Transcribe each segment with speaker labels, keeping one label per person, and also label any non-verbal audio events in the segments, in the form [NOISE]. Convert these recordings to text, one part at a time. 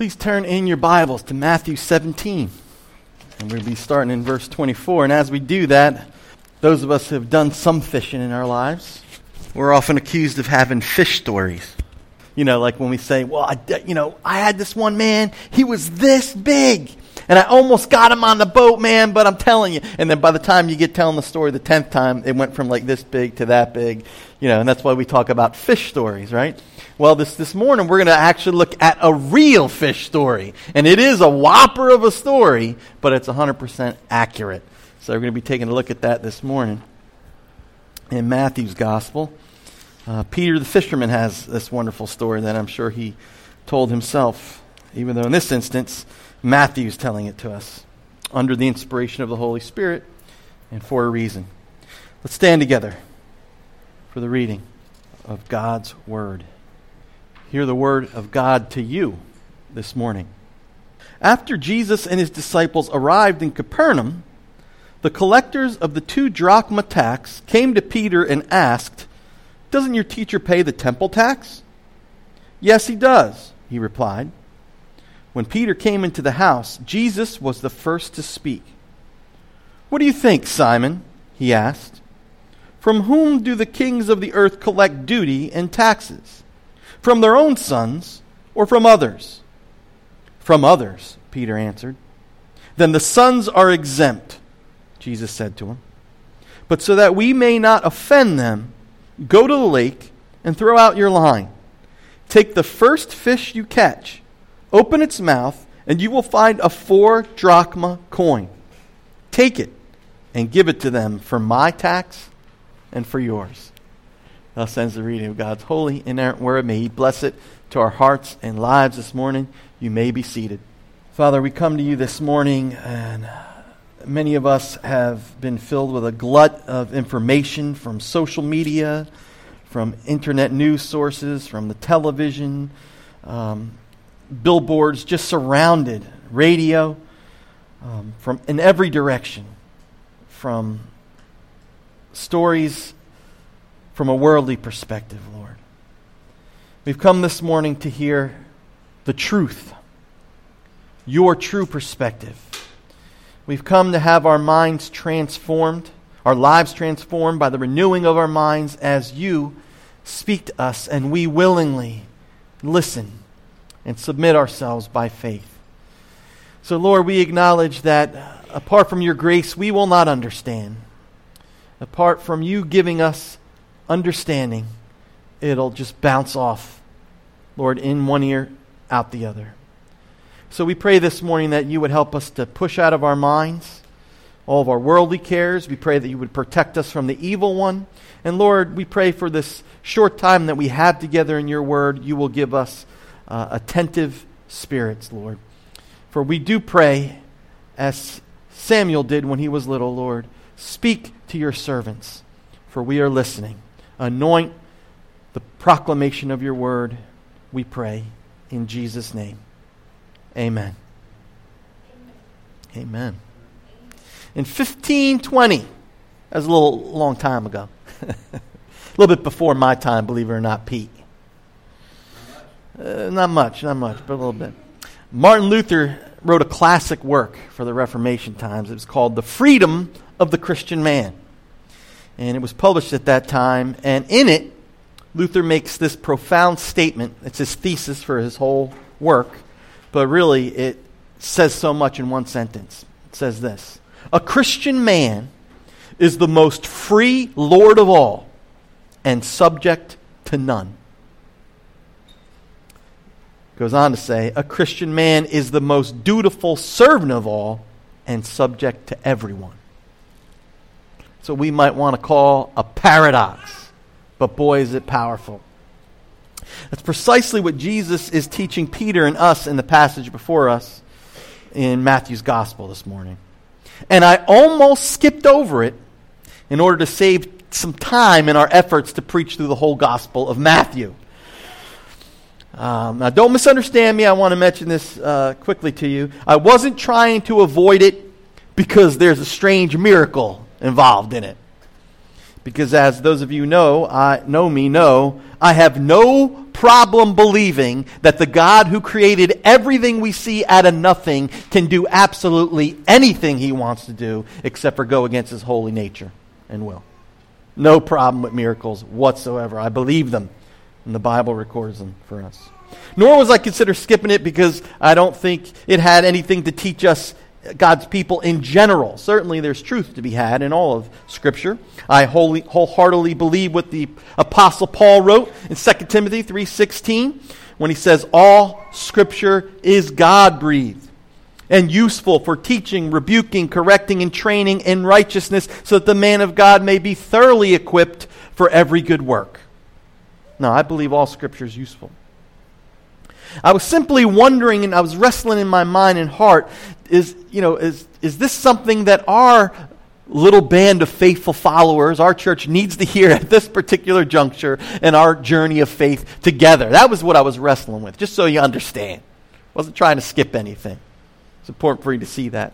Speaker 1: Please turn in your Bibles to Matthew 17. And we'll be starting in verse 24. And as we do that, those of us who have done some fishing in our lives, we're often accused of having fish stories. You know, like when we say, well, I, you know, I had this one man, he was this big. And I almost got him on the boat, man, but I'm telling you. And then by the time you get telling the story the tenth time, it went from like this big to that big. You know, and that's why we talk about fish stories, right? Well, this, this morning we're going to actually look at a real fish story. And it is a whopper of a story, but it's 100% accurate. So we're going to be taking a look at that this morning in Matthew's gospel. Uh, Peter the fisherman has this wonderful story that I'm sure he told himself, even though in this instance, Matthew's telling it to us under the inspiration of the Holy Spirit and for a reason. Let's stand together for the reading of God's Word. Hear the Word of God to you this morning. After Jesus and his disciples arrived in Capernaum, the collectors of the two drachma tax came to Peter and asked, Doesn't your teacher pay the temple tax? Yes, he does, he replied. When Peter came into the house, Jesus was the first to speak. What do you think, Simon? he asked. From whom do the kings of the earth collect duty and taxes? From their own sons or from others? From others, Peter answered. Then the sons are exempt, Jesus said to him. But so that we may not offend them, go to the lake and throw out your line. Take the first fish you catch, open its mouth, and you will find a four drachma coin. Take it and give it to them for my tax and for yours. Thus ends the reading of God's holy, inerrant word. May He bless it to our hearts and lives this morning. You may be seated. Father, we come to you this morning, and many of us have been filled with a glut of information from social media, from internet news sources, from the television, um, billboards just surrounded, radio, um, from in every direction, from stories from a worldly perspective, Lord. We've come this morning to hear the truth, your true perspective. We've come to have our minds transformed, our lives transformed by the renewing of our minds as you speak to us and we willingly listen and submit ourselves by faith. So, Lord, we acknowledge that apart from your grace, we will not understand apart from you giving us understanding, it'll just bounce off, Lord, in one ear, out the other. So we pray this morning that you would help us to push out of our minds all of our worldly cares. We pray that you would protect us from the evil one. And Lord, we pray for this short time that we have together in your word, you will give us uh, attentive spirits, Lord. For we do pray as Samuel did when he was little, Lord. Speak to your servants, for we are listening. Anoint the proclamation of your word, we pray, in Jesus' name. Amen. Amen. In 1520, that was a little long time ago, [LAUGHS] a little bit before my time, believe it or not, Pete. Uh, not much, not much, but a little bit. Martin Luther wrote a classic work for the Reformation times. It was called The Freedom of the Christian Man. And it was published at that time. And in it, Luther makes this profound statement. It's his thesis for his whole work. But really, it says so much in one sentence. It says this A Christian man is the most free Lord of all and subject to none. Goes on to say, A Christian man is the most dutiful servant of all and subject to everyone. So we might want to call a paradox. But boy, is it powerful. That's precisely what Jesus is teaching Peter and us in the passage before us in Matthew's gospel this morning. And I almost skipped over it in order to save some time in our efforts to preach through the whole gospel of Matthew. Um, now, don't misunderstand me. I want to mention this uh, quickly to you. I wasn't trying to avoid it because there's a strange miracle involved in it. Because as those of you know, I know me know, I have no problem believing that the God who created everything we see out of nothing can do absolutely anything he wants to do except for go against his holy nature and will. No problem with miracles whatsoever. I believe them, and the Bible records them for us. Nor was I consider skipping it because I don't think it had anything to teach us God's people in general. Certainly, there's truth to be had in all of Scripture. I wholly, wholeheartedly believe what the Apostle Paul wrote in 2 Timothy 3.16 when he says, All Scripture is God-breathed and useful for teaching, rebuking, correcting, and training in righteousness so that the man of God may be thoroughly equipped for every good work. Now, I believe all Scripture is useful. I was simply wondering and I was wrestling in my mind and heart is, you know, is, is this something that our little band of faithful followers, our church needs to hear at this particular juncture in our journey of faith together? That was what I was wrestling with, just so you understand. Wasn't trying to skip anything. It's important for you to see that.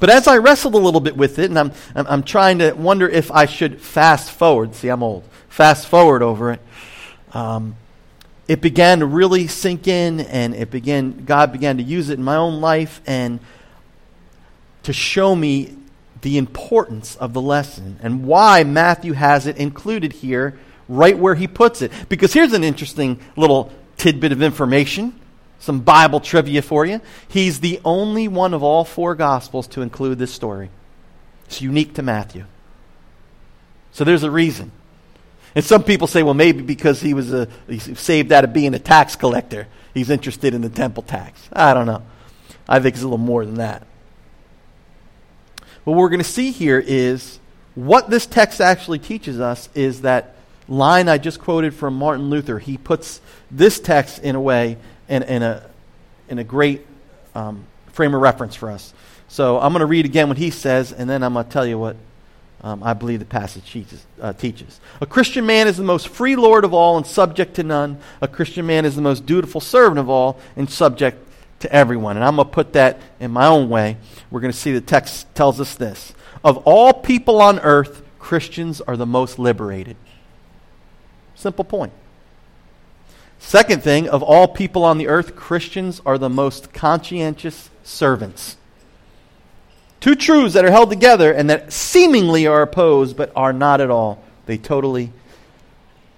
Speaker 1: But as I wrestled a little bit with it, and I'm, I'm, I'm trying to wonder if I should fast forward. See, I'm old. Fast forward over it. Um, it began to really sink in and it began god began to use it in my own life and to show me the importance of the lesson and why matthew has it included here right where he puts it. Because here's an interesting little tidbit of information some bible trivia for you. He's the only one of all four gospels to include this story. It's unique to matthew. So there's a reason and some people say, well, maybe because he was a, saved out of being a tax collector, he's interested in the temple tax. I don't know. I think it's a little more than that. What we're going to see here is what this text actually teaches us is that line I just quoted from Martin Luther. He puts this text in a way in, in a, in a great um, frame of reference for us. So I'm going to read again what he says, and then I'm going to tell you what um, I believe the passage teaches, uh, teaches. A Christian man is the most free Lord of all and subject to none. A Christian man is the most dutiful servant of all and subject to everyone. And I'm going to put that in my own way. We're going to see the text tells us this. Of all people on earth, Christians are the most liberated. Simple point. Second thing, of all people on the earth, Christians are the most conscientious servants. Two truths that are held together and that seemingly are opposed, but are not at all. They totally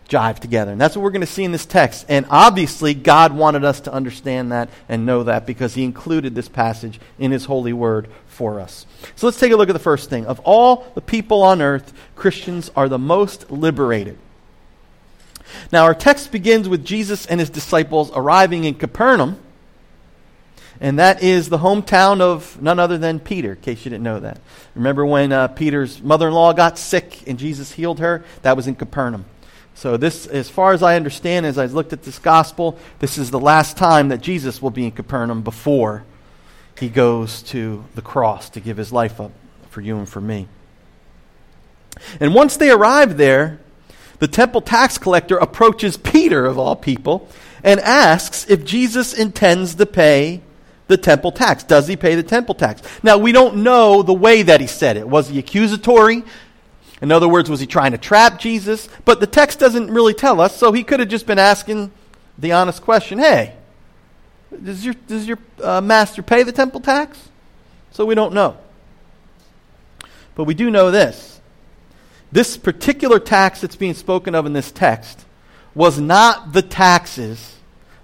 Speaker 1: jive together. And that's what we're going to see in this text. And obviously, God wanted us to understand that and know that because He included this passage in His holy word for us. So let's take a look at the first thing. Of all the people on earth, Christians are the most liberated. Now, our text begins with Jesus and His disciples arriving in Capernaum and that is the hometown of none other than Peter, in case you didn't know that. Remember when uh, Peter's mother in law got sick and Jesus healed her? That was in Capernaum. So, this, as far as I understand, as I looked at this gospel, this is the last time that Jesus will be in Capernaum before he goes to the cross to give his life up for you and for me. And once they arrive there, the temple tax collector approaches Peter, of all people, and asks if Jesus intends to pay the temple tax. Does he pay the temple tax? Now, we don't know the way that he said it. Was he accusatory? In other words, was he trying to trap Jesus? But the text doesn't really tell us, so he could have just been asking the honest question hey, does your, does your uh, master pay the temple tax? So we don't know. But we do know this. This particular tax that's being spoken of in this text was not the taxes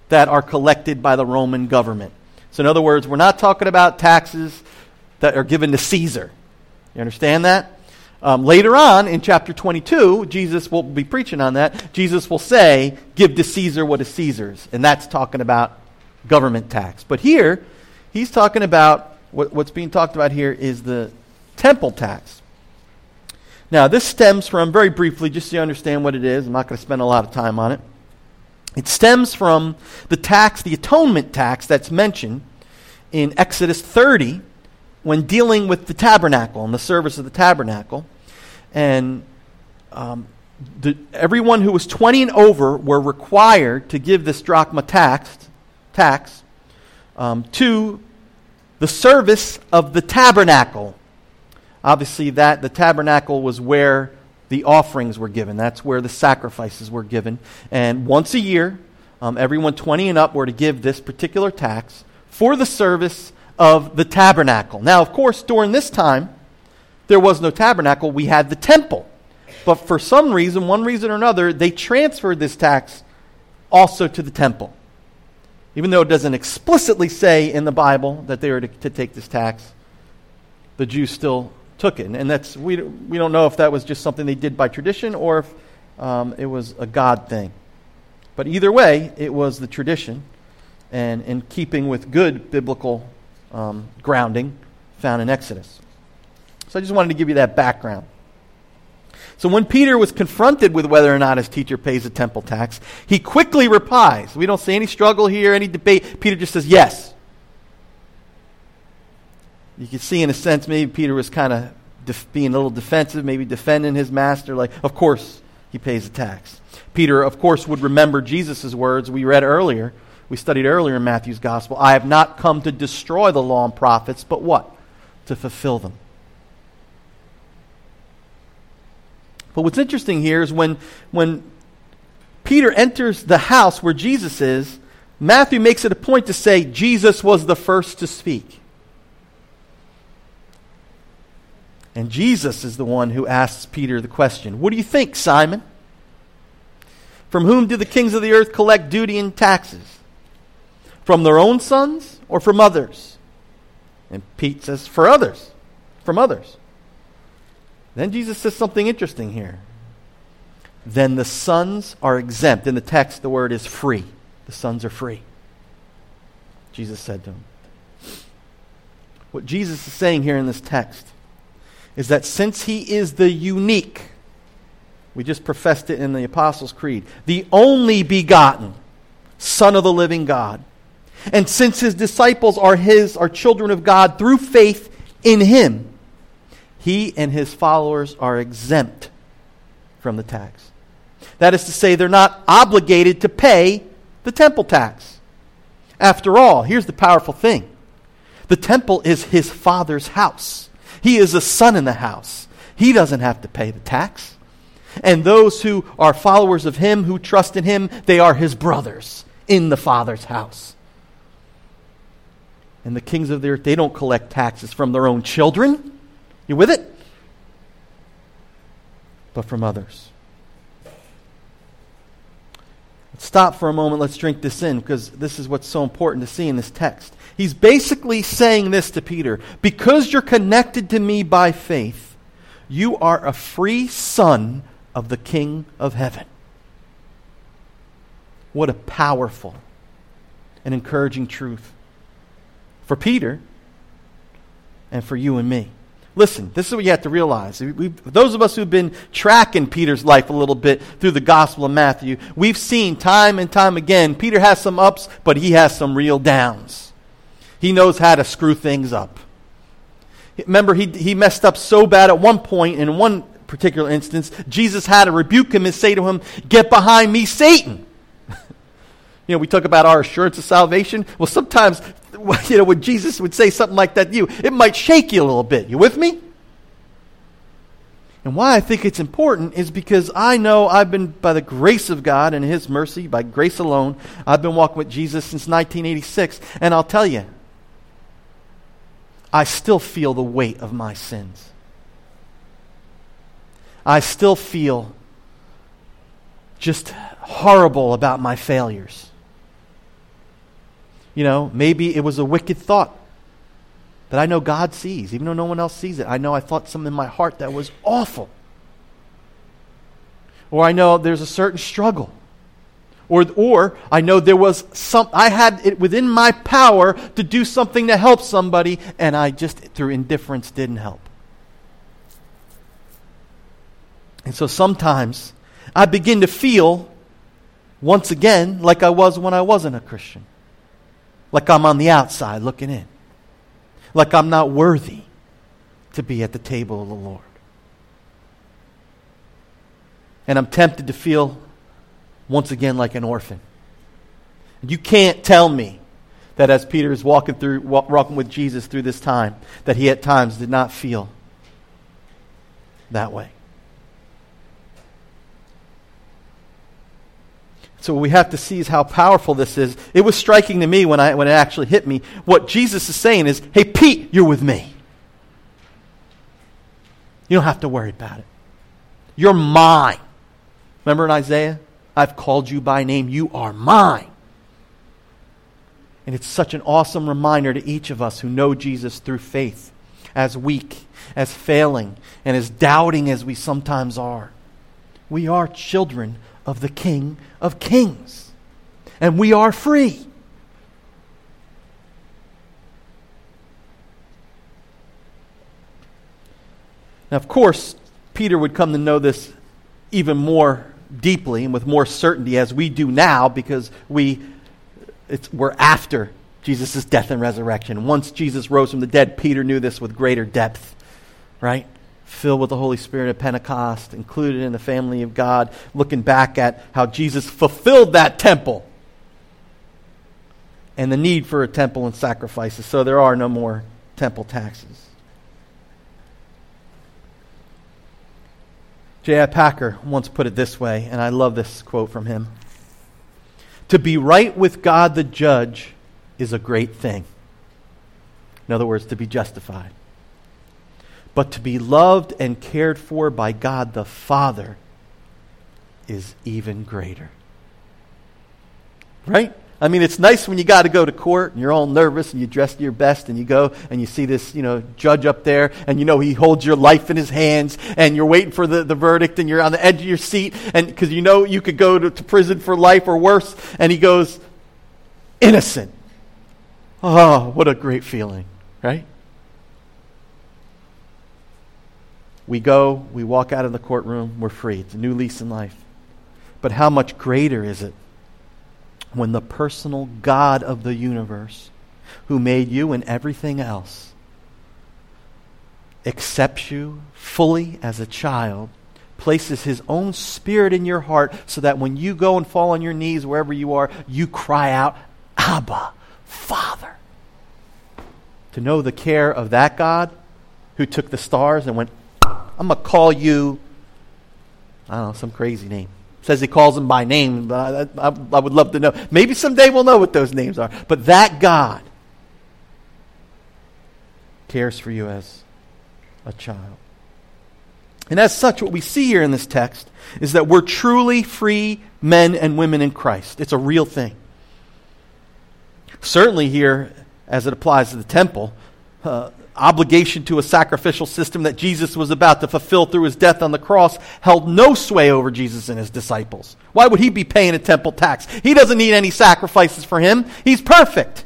Speaker 1: that are collected by the Roman government. So, in other words, we're not talking about taxes that are given to Caesar. You understand that? Um, later on in chapter 22, Jesus will be preaching on that. Jesus will say, Give to Caesar what is Caesar's. And that's talking about government tax. But here, he's talking about what, what's being talked about here is the temple tax. Now, this stems from, very briefly, just so you understand what it is, I'm not going to spend a lot of time on it. It stems from the tax, the atonement tax that's mentioned in Exodus 30 when dealing with the tabernacle and the service of the tabernacle. And um, the, everyone who was 20 and over were required to give this drachma tax, tax um, to the service of the tabernacle. Obviously, that the tabernacle was where the offerings were given. That's where the sacrifices were given. And once a year, um, everyone 20 and up were to give this particular tax for the service of the tabernacle. Now, of course, during this time, there was no tabernacle. We had the temple. But for some reason, one reason or another, they transferred this tax also to the temple. Even though it doesn't explicitly say in the Bible that they were to, to take this tax, the Jews still took it. And that's, we, we don't know if that was just something they did by tradition or if um, it was a God thing. But either way, it was the tradition and in keeping with good biblical um, grounding found in Exodus. So I just wanted to give you that background. So when Peter was confronted with whether or not his teacher pays a temple tax, he quickly replies. We don't see any struggle here, any debate. Peter just says, yes. You can see, in a sense, maybe Peter was kind of def- being a little defensive, maybe defending his master, like, of course he pays the tax. Peter, of course, would remember Jesus' words we read earlier. We studied earlier in Matthew's gospel. I have not come to destroy the law and prophets, but what? To fulfill them. But what's interesting here is when, when Peter enters the house where Jesus is, Matthew makes it a point to say Jesus was the first to speak. And Jesus is the one who asks Peter the question What do you think, Simon? From whom do the kings of the earth collect duty and taxes? From their own sons or from others? And Pete says, For others. From others. Then Jesus says something interesting here. Then the sons are exempt. In the text, the word is free. The sons are free. Jesus said to him. What Jesus is saying here in this text is that since he is the unique, we just professed it in the Apostles' Creed, the only begotten Son of the living God, and since his disciples are his, are children of God through faith in him, he and his followers are exempt from the tax. That is to say, they're not obligated to pay the temple tax. After all, here's the powerful thing the temple is his father's house, he is a son in the house. He doesn't have to pay the tax. And those who are followers of him, who trust in him, they are his brothers in the father's house. And the kings of the earth, they don't collect taxes from their own children you with it? But from others. Let's stop for a moment. Let's drink this in because this is what's so important to see in this text. He's basically saying this to Peter Because you're connected to me by faith, you are a free son of the King of heaven. What a powerful and encouraging truth for Peter and for you and me. Listen, this is what you have to realize. We've, those of us who've been tracking Peter's life a little bit through the Gospel of Matthew, we've seen time and time again Peter has some ups, but he has some real downs. He knows how to screw things up. Remember, he, he messed up so bad at one point, in one particular instance, Jesus had to rebuke him and say to him, Get behind me, Satan. [LAUGHS] you know, we talk about our assurance of salvation. Well, sometimes [LAUGHS] you know, when Jesus would say something like that to you, it might shake you a little bit. You with me? And why I think it's important is because I know I've been, by the grace of God and His mercy, by grace alone, I've been walking with Jesus since 1986. And I'll tell you, I still feel the weight of my sins. I still feel just horrible about my failures. You know, maybe it was a wicked thought that I know God sees, even though no one else sees it. I know I thought something in my heart that was awful. Or I know there's a certain struggle. Or, or I know there was some, I had it within my power to do something to help somebody, and I just, through indifference, didn't help. And so sometimes I begin to feel, once again, like I was when I wasn't a Christian like I'm on the outside looking in, like I'm not worthy to be at the table of the Lord. And I'm tempted to feel once again like an orphan. And you can't tell me that as Peter is walking through walking with Jesus through this time that he at times did not feel that way. So what we have to see is how powerful this is. It was striking to me when I when it actually hit me. What Jesus is saying is, "Hey Pete, you're with me. You don't have to worry about it. You're mine." Remember in Isaiah I've called you by name. You are mine. And it's such an awesome reminder to each of us who know Jesus through faith, as weak, as failing, and as doubting as we sometimes are. We are children of the King of Kings. And we are free. Now, of course, Peter would come to know this even more deeply and with more certainty as we do now because we, we're after Jesus' death and resurrection. Once Jesus rose from the dead, Peter knew this with greater depth, right? filled with the Holy Spirit at Pentecost, included in the family of God, looking back at how Jesus fulfilled that temple and the need for a temple and sacrifices. So there are no more temple taxes. J.I. Packer once put it this way, and I love this quote from him To be right with God the judge is a great thing. In other words, to be justified. But to be loved and cared for by God the Father is even greater. Right? I mean, it's nice when you got to go to court and you're all nervous and you dress your best and you go and you see this, you know, judge up there and you know he holds your life in his hands and you're waiting for the, the verdict and you're on the edge of your seat and because you know you could go to, to prison for life or worse and he goes, innocent. Oh, what a great feeling, right? We go, we walk out of the courtroom, we're free. It's a new lease in life. But how much greater is it when the personal God of the universe, who made you and everything else, accepts you fully as a child, places his own spirit in your heart so that when you go and fall on your knees wherever you are, you cry out, Abba, Father. To know the care of that God who took the stars and went I'm going to call you, I don't know, some crazy name. Says he calls them by name, I, I, I would love to know. Maybe someday we'll know what those names are. But that God cares for you as a child. And as such, what we see here in this text is that we're truly free men and women in Christ. It's a real thing. Certainly, here, as it applies to the temple, uh, obligation to a sacrificial system that Jesus was about to fulfill through his death on the cross held no sway over Jesus and his disciples. Why would he be paying a temple tax? He doesn't need any sacrifices for him. He's perfect.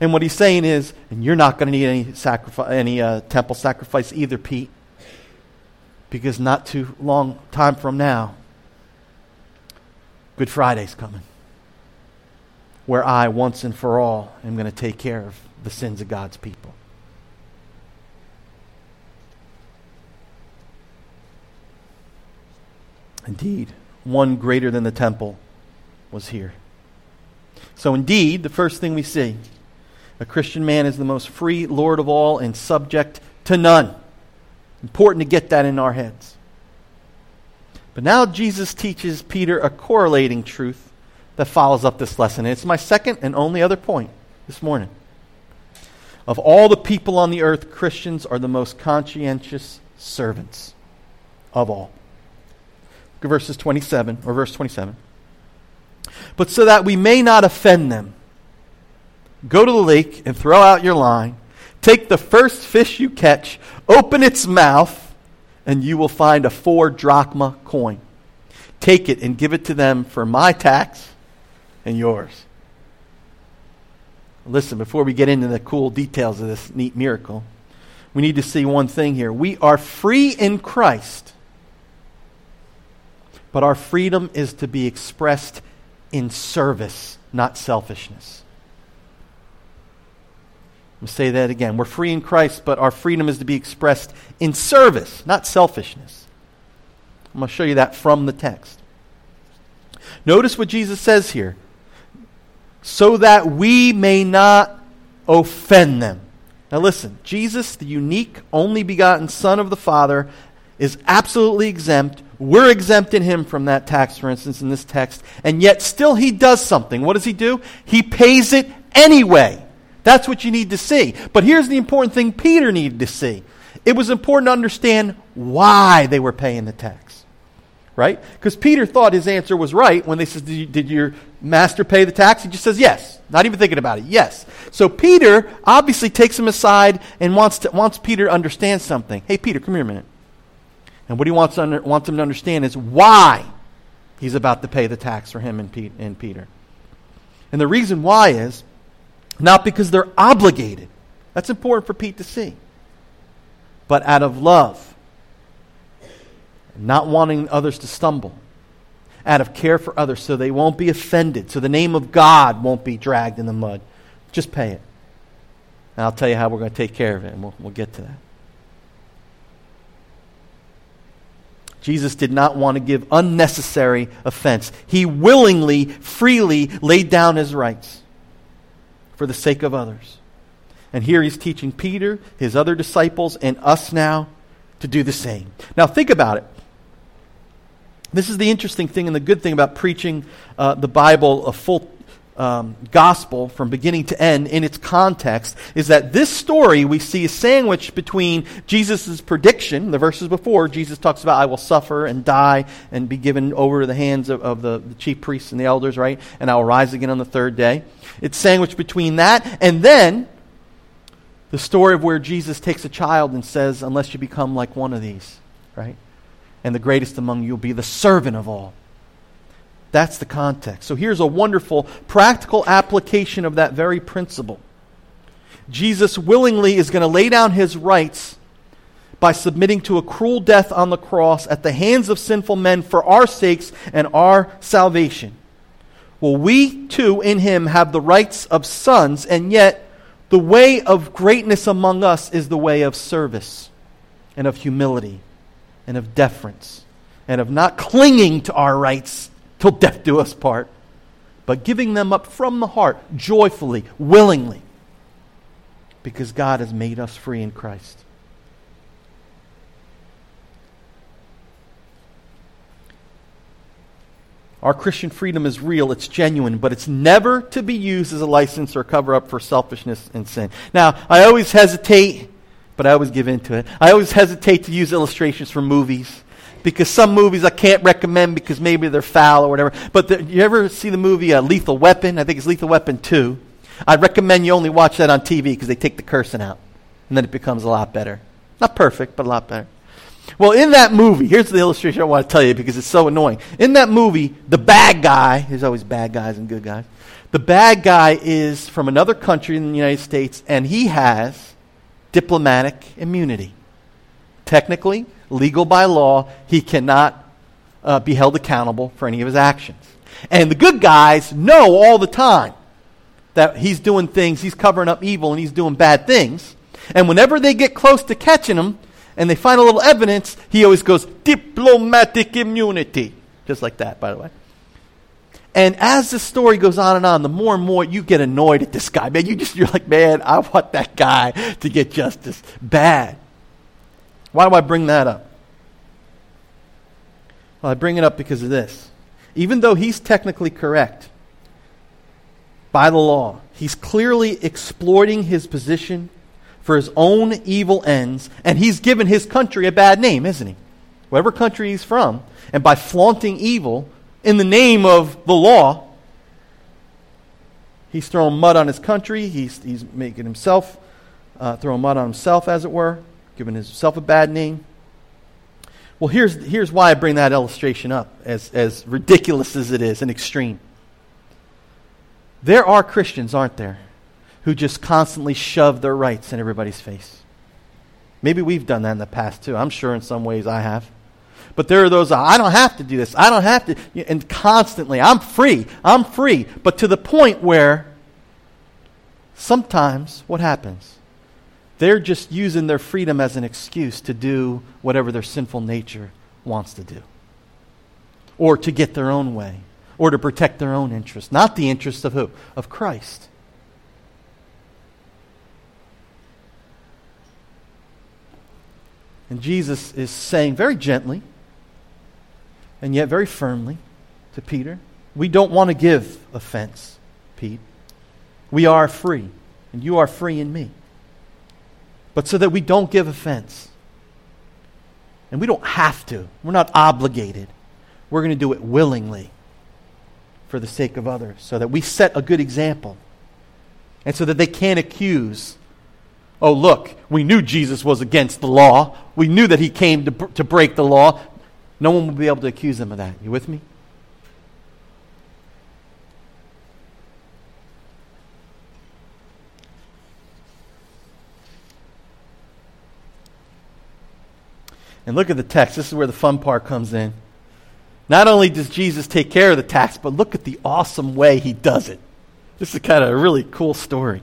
Speaker 1: And what he's saying is, and you're not going to need any sacrifice, any uh, temple sacrifice either, Pete, because not too long time from now, Good Friday's coming, where I once and for all am going to take care of the sins of God's people. Indeed, one greater than the temple was here. So, indeed, the first thing we see a Christian man is the most free Lord of all and subject to none. Important to get that in our heads. But now Jesus teaches Peter a correlating truth that follows up this lesson. And it's my second and only other point this morning. Of all the people on the earth, Christians are the most conscientious servants of all. Verses 27, or verse 27. But so that we may not offend them, go to the lake and throw out your line. Take the first fish you catch, open its mouth, and you will find a four drachma coin. Take it and give it to them for my tax and yours. Listen, before we get into the cool details of this neat miracle, we need to see one thing here. We are free in Christ, but our freedom is to be expressed in service, not selfishness. Let me say that again. We're free in Christ, but our freedom is to be expressed in service, not selfishness. I'm going to show you that from the text. Notice what Jesus says here so that we may not offend them. Now listen, Jesus, the unique, only begotten Son of the Father, is absolutely exempt. We're exempting him from that tax, for instance, in this text. And yet, still, he does something. What does he do? He pays it anyway. That's what you need to see. But here's the important thing Peter needed to see it was important to understand why they were paying the tax. Right? Because Peter thought his answer was right when they said, did, you, did your master pay the tax? He just says, Yes. Not even thinking about it. Yes. So Peter obviously takes him aside and wants, to, wants Peter to understand something. Hey, Peter, come here a minute. And what he wants, under, wants him to understand is why he's about to pay the tax for him and, Pete, and Peter. And the reason why is not because they're obligated. That's important for Pete to see. But out of love, not wanting others to stumble, out of care for others so they won't be offended, so the name of God won't be dragged in the mud. Just pay it. And I'll tell you how we're going to take care of it, and we'll, we'll get to that. Jesus did not want to give unnecessary offense. He willingly, freely laid down his rights for the sake of others. And here he's teaching Peter, his other disciples, and us now to do the same. Now, think about it. This is the interesting thing and the good thing about preaching uh, the Bible a full um, gospel from beginning to end in its context is that this story we see is sandwiched between Jesus' prediction, the verses before, Jesus talks about, I will suffer and die and be given over to the hands of, of the, the chief priests and the elders, right? And I will rise again on the third day. It's sandwiched between that and then the story of where Jesus takes a child and says, Unless you become like one of these, right? And the greatest among you will be the servant of all. That's the context. So here's a wonderful practical application of that very principle. Jesus willingly is going to lay down his rights by submitting to a cruel death on the cross at the hands of sinful men for our sakes and our salvation. Well, we too in him have the rights of sons, and yet the way of greatness among us is the way of service and of humility and of deference and of not clinging to our rights till death do us part, but giving them up from the heart, joyfully, willingly, because God has made us free in Christ. Our Christian freedom is real, it's genuine, but it's never to be used as a license or cover up for selfishness and sin. Now, I always hesitate, but I always give in to it. I always hesitate to use illustrations from movies because some movies I can't recommend because maybe they're foul or whatever. But the, you ever see the movie uh, Lethal Weapon? I think it's Lethal Weapon 2. I'd recommend you only watch that on TV because they take the cursing out. And then it becomes a lot better. Not perfect, but a lot better. Well, in that movie, here's the illustration I want to tell you because it's so annoying. In that movie, the bad guy, there's always bad guys and good guys. The bad guy is from another country in the United States, and he has diplomatic immunity. Technically, legal by law, he cannot uh, be held accountable for any of his actions. And the good guys know all the time that he's doing things, he's covering up evil, and he's doing bad things. And whenever they get close to catching him and they find a little evidence, he always goes, diplomatic immunity. Just like that, by the way. And as the story goes on and on, the more and more you get annoyed at this guy. Man, you just, you're like, man, I want that guy to get justice bad. Why do I bring that up? Well, I bring it up because of this. Even though he's technically correct by the law, he's clearly exploiting his position for his own evil ends, and he's given his country a bad name, isn't he? Whatever country he's from, and by flaunting evil in the name of the law, he's throwing mud on his country, he's, he's making himself, uh, throwing mud on himself, as it were giving himself a bad name. Well, here's, here's why I bring that illustration up, as, as ridiculous as it is and extreme. There are Christians, aren't there, who just constantly shove their rights in everybody's face. Maybe we've done that in the past too. I'm sure in some ways I have. But there are those, uh, I don't have to do this. I don't have to. And constantly, I'm free. I'm free. But to the point where sometimes what happens? They're just using their freedom as an excuse to do whatever their sinful nature wants to do, or to get their own way, or to protect their own interests, not the interests of who? Of Christ. And Jesus is saying very gently and yet very firmly to Peter, we don't want to give offense, Pete. We are free, and you are free in me. But so that we don't give offense, and we don't have to, we're not obligated, we're going to do it willingly for the sake of others, so that we set a good example, and so that they can't accuse oh, look, we knew Jesus was against the law. We knew that he came to, to break the law. No one will be able to accuse them of that. You with me? And look at the text. This is where the fun part comes in. Not only does Jesus take care of the tax, but look at the awesome way he does it. This is kind of a really cool story.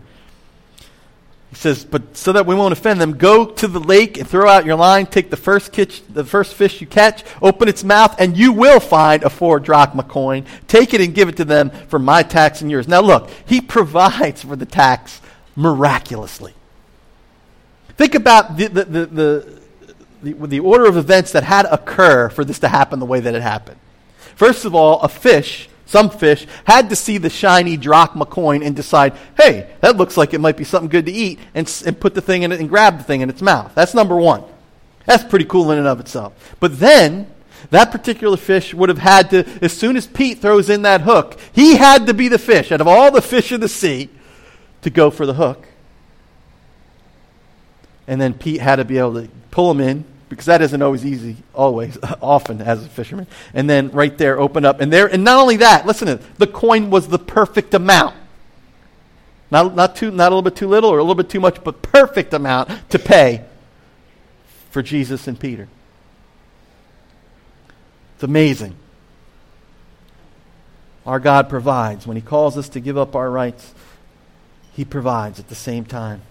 Speaker 1: He says, but so that we won't offend them, go to the lake and throw out your line, take the first, kitch, the first fish you catch, open its mouth, and you will find a four drachma coin. Take it and give it to them for my tax and yours. Now look, he provides for the tax miraculously. Think about the, the, the, the, the, the order of events that had to occur for this to happen the way that it happened. First of all, a fish some fish had to see the shiny drachma coin and decide, hey, that looks like it might be something good to eat, and, and put the thing in it and grab the thing in its mouth. That's number one. That's pretty cool in and of itself. But then, that particular fish would have had to, as soon as Pete throws in that hook, he had to be the fish out of all the fish in the sea to go for the hook. And then Pete had to be able to pull him in, because that isn't always easy, always, [LAUGHS] often as a fisherman. And then right there, open up. And there, and not only that, listen to the coin was the perfect amount. Not, not, too, not a little bit too little or a little bit too much, but perfect amount to pay for Jesus and Peter. It's amazing. Our God provides. When He calls us to give up our rights, He provides at the same time.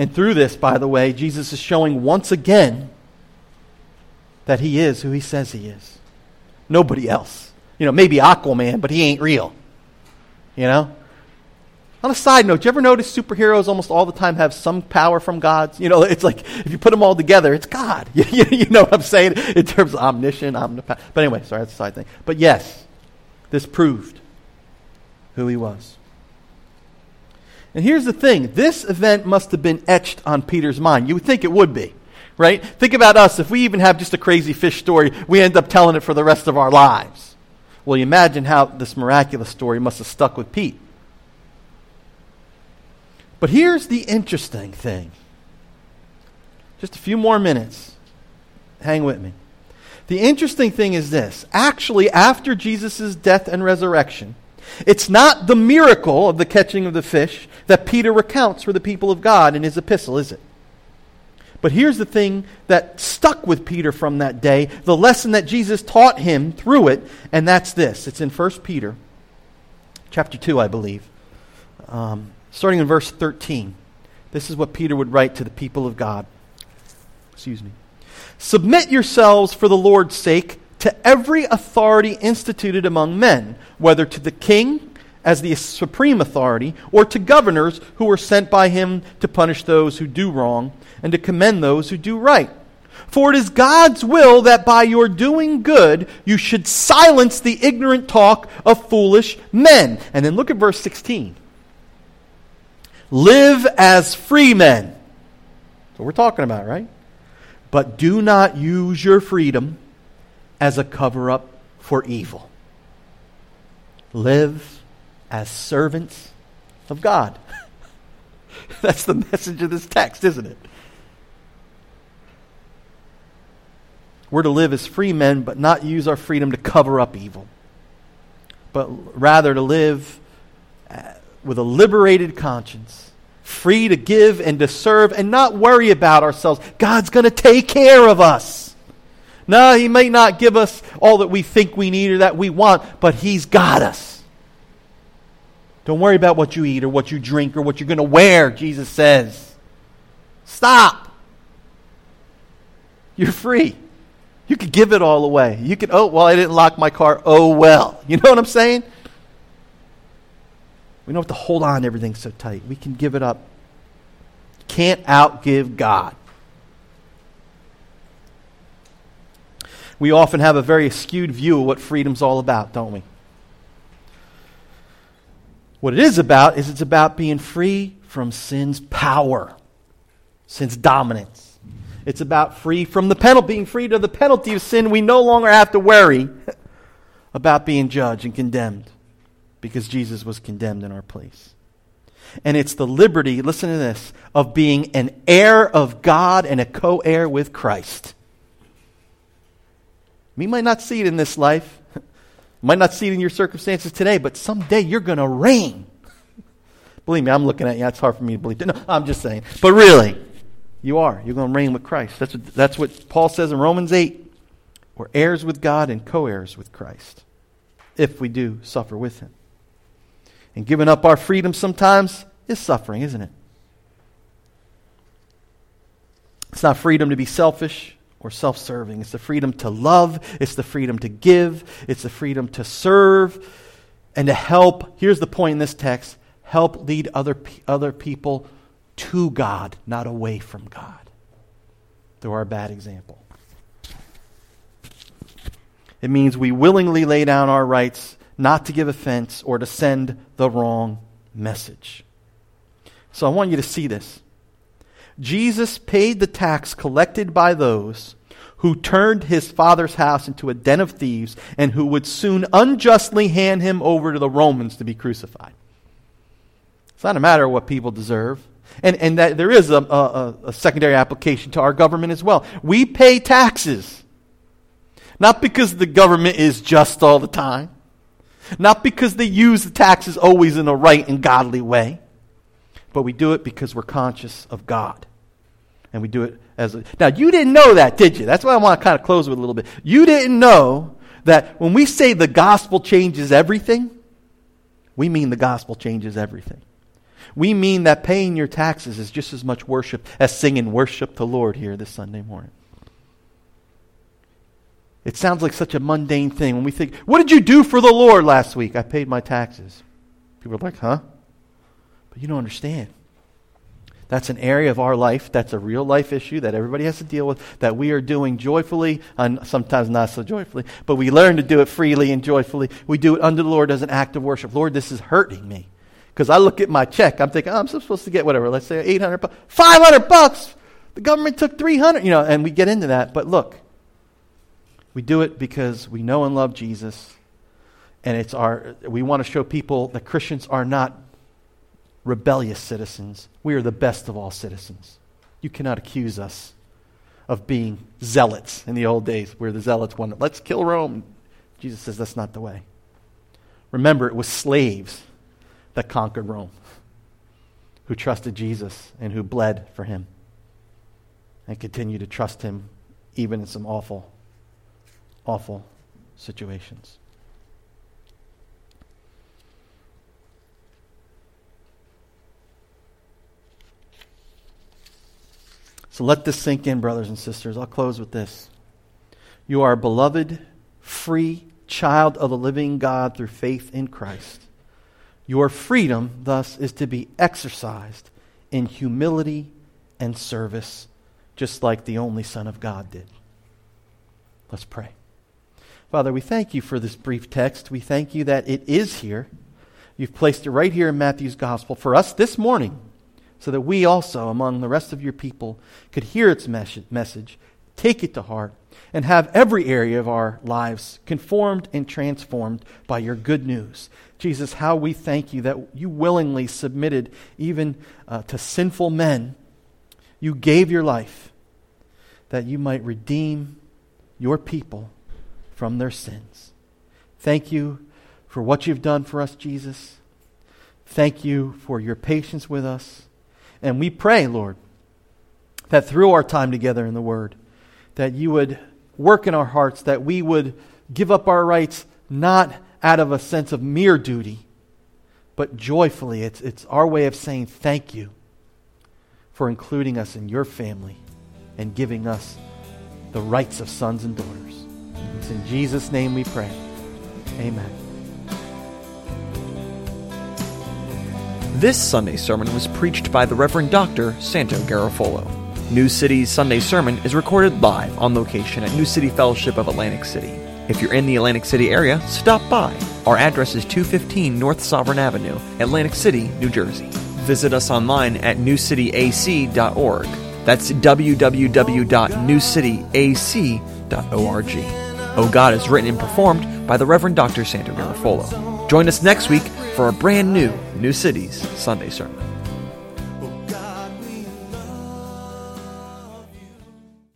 Speaker 1: And through this, by the way, Jesus is showing once again that he is who he says he is. Nobody else. You know, maybe Aquaman, but he ain't real. You know? On a side note, do you ever notice superheroes almost all the time have some power from God? You know, it's like if you put them all together, it's God. [LAUGHS] You, know what I'm saying in terms of omniscient, omnipotent. But anyway, sorry, that's a side thing. But yes, this proved who he was. And here's the thing this event must have been etched on Peter's mind. You would think it would be, right? Think about us. If we even have just a crazy fish story, we end up telling it for the rest of our lives. Well, you imagine how this miraculous story must have stuck with Pete. But here's the interesting thing. Just a few more minutes. Hang with me. The interesting thing is this actually, after Jesus' death and resurrection, it's not the miracle of the catching of the fish that Peter recounts for the people of God in his epistle, is it? But here's the thing that stuck with Peter from that day, the lesson that Jesus taught him through it, and that's this. It's in 1 Peter chapter 2, I believe. Um, starting in verse 13. This is what Peter would write to the people of God. Excuse me. Submit yourselves for the Lord's sake to every authority instituted among men, whether to the king as the supreme authority, or to governors who are sent by him to punish those who do wrong and to commend those who do right. For it is God's will that by your doing good you should silence the ignorant talk of foolish men. And then look at verse 16. Live as free men. That's what we're talking about, right? But do not use your freedom as a cover up for evil. Live as servants of God. [LAUGHS] That's the message of this text, isn't it? We're to live as free men, but not use our freedom to cover up evil, but rather to live uh, with a liberated conscience, free to give and to serve and not worry about ourselves. God's going to take care of us. No, He may not give us all that we think we need or that we want, but He's got us. Don't worry about what you eat or what you drink or what you're going to wear, Jesus says. Stop. You're free. You could give it all away. You could, oh, well, I didn't lock my car. Oh, well. You know what I'm saying? We don't have to hold on to everything so tight. We can give it up. Can't outgive God, we often have a very skewed view of what freedom's all about, don't we? What it is about is it's about being free from sin's power, sin's dominance. It's about free from the penalty, being freed of the penalty of sin. We no longer have to worry about being judged and condemned because Jesus was condemned in our place. And it's the liberty, listen to this, of being an heir of God and a co heir with Christ. We might not see it in this life, [LAUGHS] might not see it in your circumstances today, but someday you're going to reign. Believe me, I'm looking at you. It's hard for me to believe. No, I'm just saying. But really, you are. You're going to reign with Christ. That's what, that's what Paul says in Romans 8. We're heirs with God and co heirs with Christ if we do suffer with him. And giving up our freedom sometimes is suffering, isn't it? It's not freedom to be selfish or self serving. It's the freedom to love. It's the freedom to give. It's the freedom to serve and to help. Here's the point in this text help lead other, other people to God, not away from God through our bad example. It means we willingly lay down our rights not to give offense or to send the wrong message. So I want you to see this. Jesus paid the tax collected by those who turned his father's house into a den of thieves and who would soon unjustly hand him over to the Romans to be crucified. It's not a matter of what people deserve. And, and that there is a, a, a secondary application to our government as well. We pay taxes. Not because the government is just all the time. Not because they use the taxes always in a right and godly way, but we do it because we're conscious of God. And we do it as a. Now, you didn't know that, did you? That's why I want to kind of close with a little bit. You didn't know that when we say the gospel changes everything, we mean the gospel changes everything. We mean that paying your taxes is just as much worship as singing worship the Lord here this Sunday morning. It sounds like such a mundane thing when we think, What did you do for the Lord last week? I paid my taxes. People are like, Huh? But you don't understand. That's an area of our life that's a real life issue that everybody has to deal with, that we are doing joyfully, and sometimes not so joyfully, but we learn to do it freely and joyfully. We do it under the Lord as an act of worship. Lord, this is hurting me. Because I look at my check, I'm thinking, oh, I'm supposed to get whatever, let's say 800 bucks, 500 bucks. The government took 300, you know, and we get into that. But look, we do it because we know and love Jesus, and it's our, we want to show people that Christians are not rebellious citizens. We are the best of all citizens. You cannot accuse us of being zealots in the old days, where the zealots wanted, let's kill Rome. Jesus says that's not the way. Remember, it was slaves that conquered Rome who trusted Jesus and who bled for him and continue to trust him even in some awful awful situations. So let this sink in, brothers and sisters. I'll close with this. You are a beloved, free child of the living God through faith in Christ. Your freedom, thus, is to be exercised in humility and service, just like the only Son of God did. Let's pray. Father, we thank you for this brief text. We thank you that it is here. You've placed it right here in Matthew's gospel for us this morning so that we also, among the rest of your people, could hear its message, take it to heart, and have every area of our lives conformed and transformed by your good news. Jesus, how we thank you that you willingly submitted even uh, to sinful men. You gave your life that you might redeem your people from their sins. Thank you for what you've done for us, Jesus. Thank you for your patience with us. And we pray, Lord, that through our time together in the Word, that you would work in our hearts, that we would give up our rights not out of a sense of mere duty, but joyfully. It's, it's our way of saying thank you for including us in your family and giving us the rights of sons and daughters. It's in Jesus' name we pray. Amen.
Speaker 2: This Sunday sermon was preached by the Reverend Dr. Santo Garofolo. New City's Sunday sermon is recorded live on location at New City Fellowship of Atlantic City. If you're in the Atlantic City area, stop by. Our address is 215 North Sovereign Avenue, Atlantic City, New Jersey. Visit us online at newcityac.org. That's www.newcityac.org. Oh God is written and performed by the Reverend Dr. Santo Garofolo. Join us next week for a brand new New City's Sunday sermon.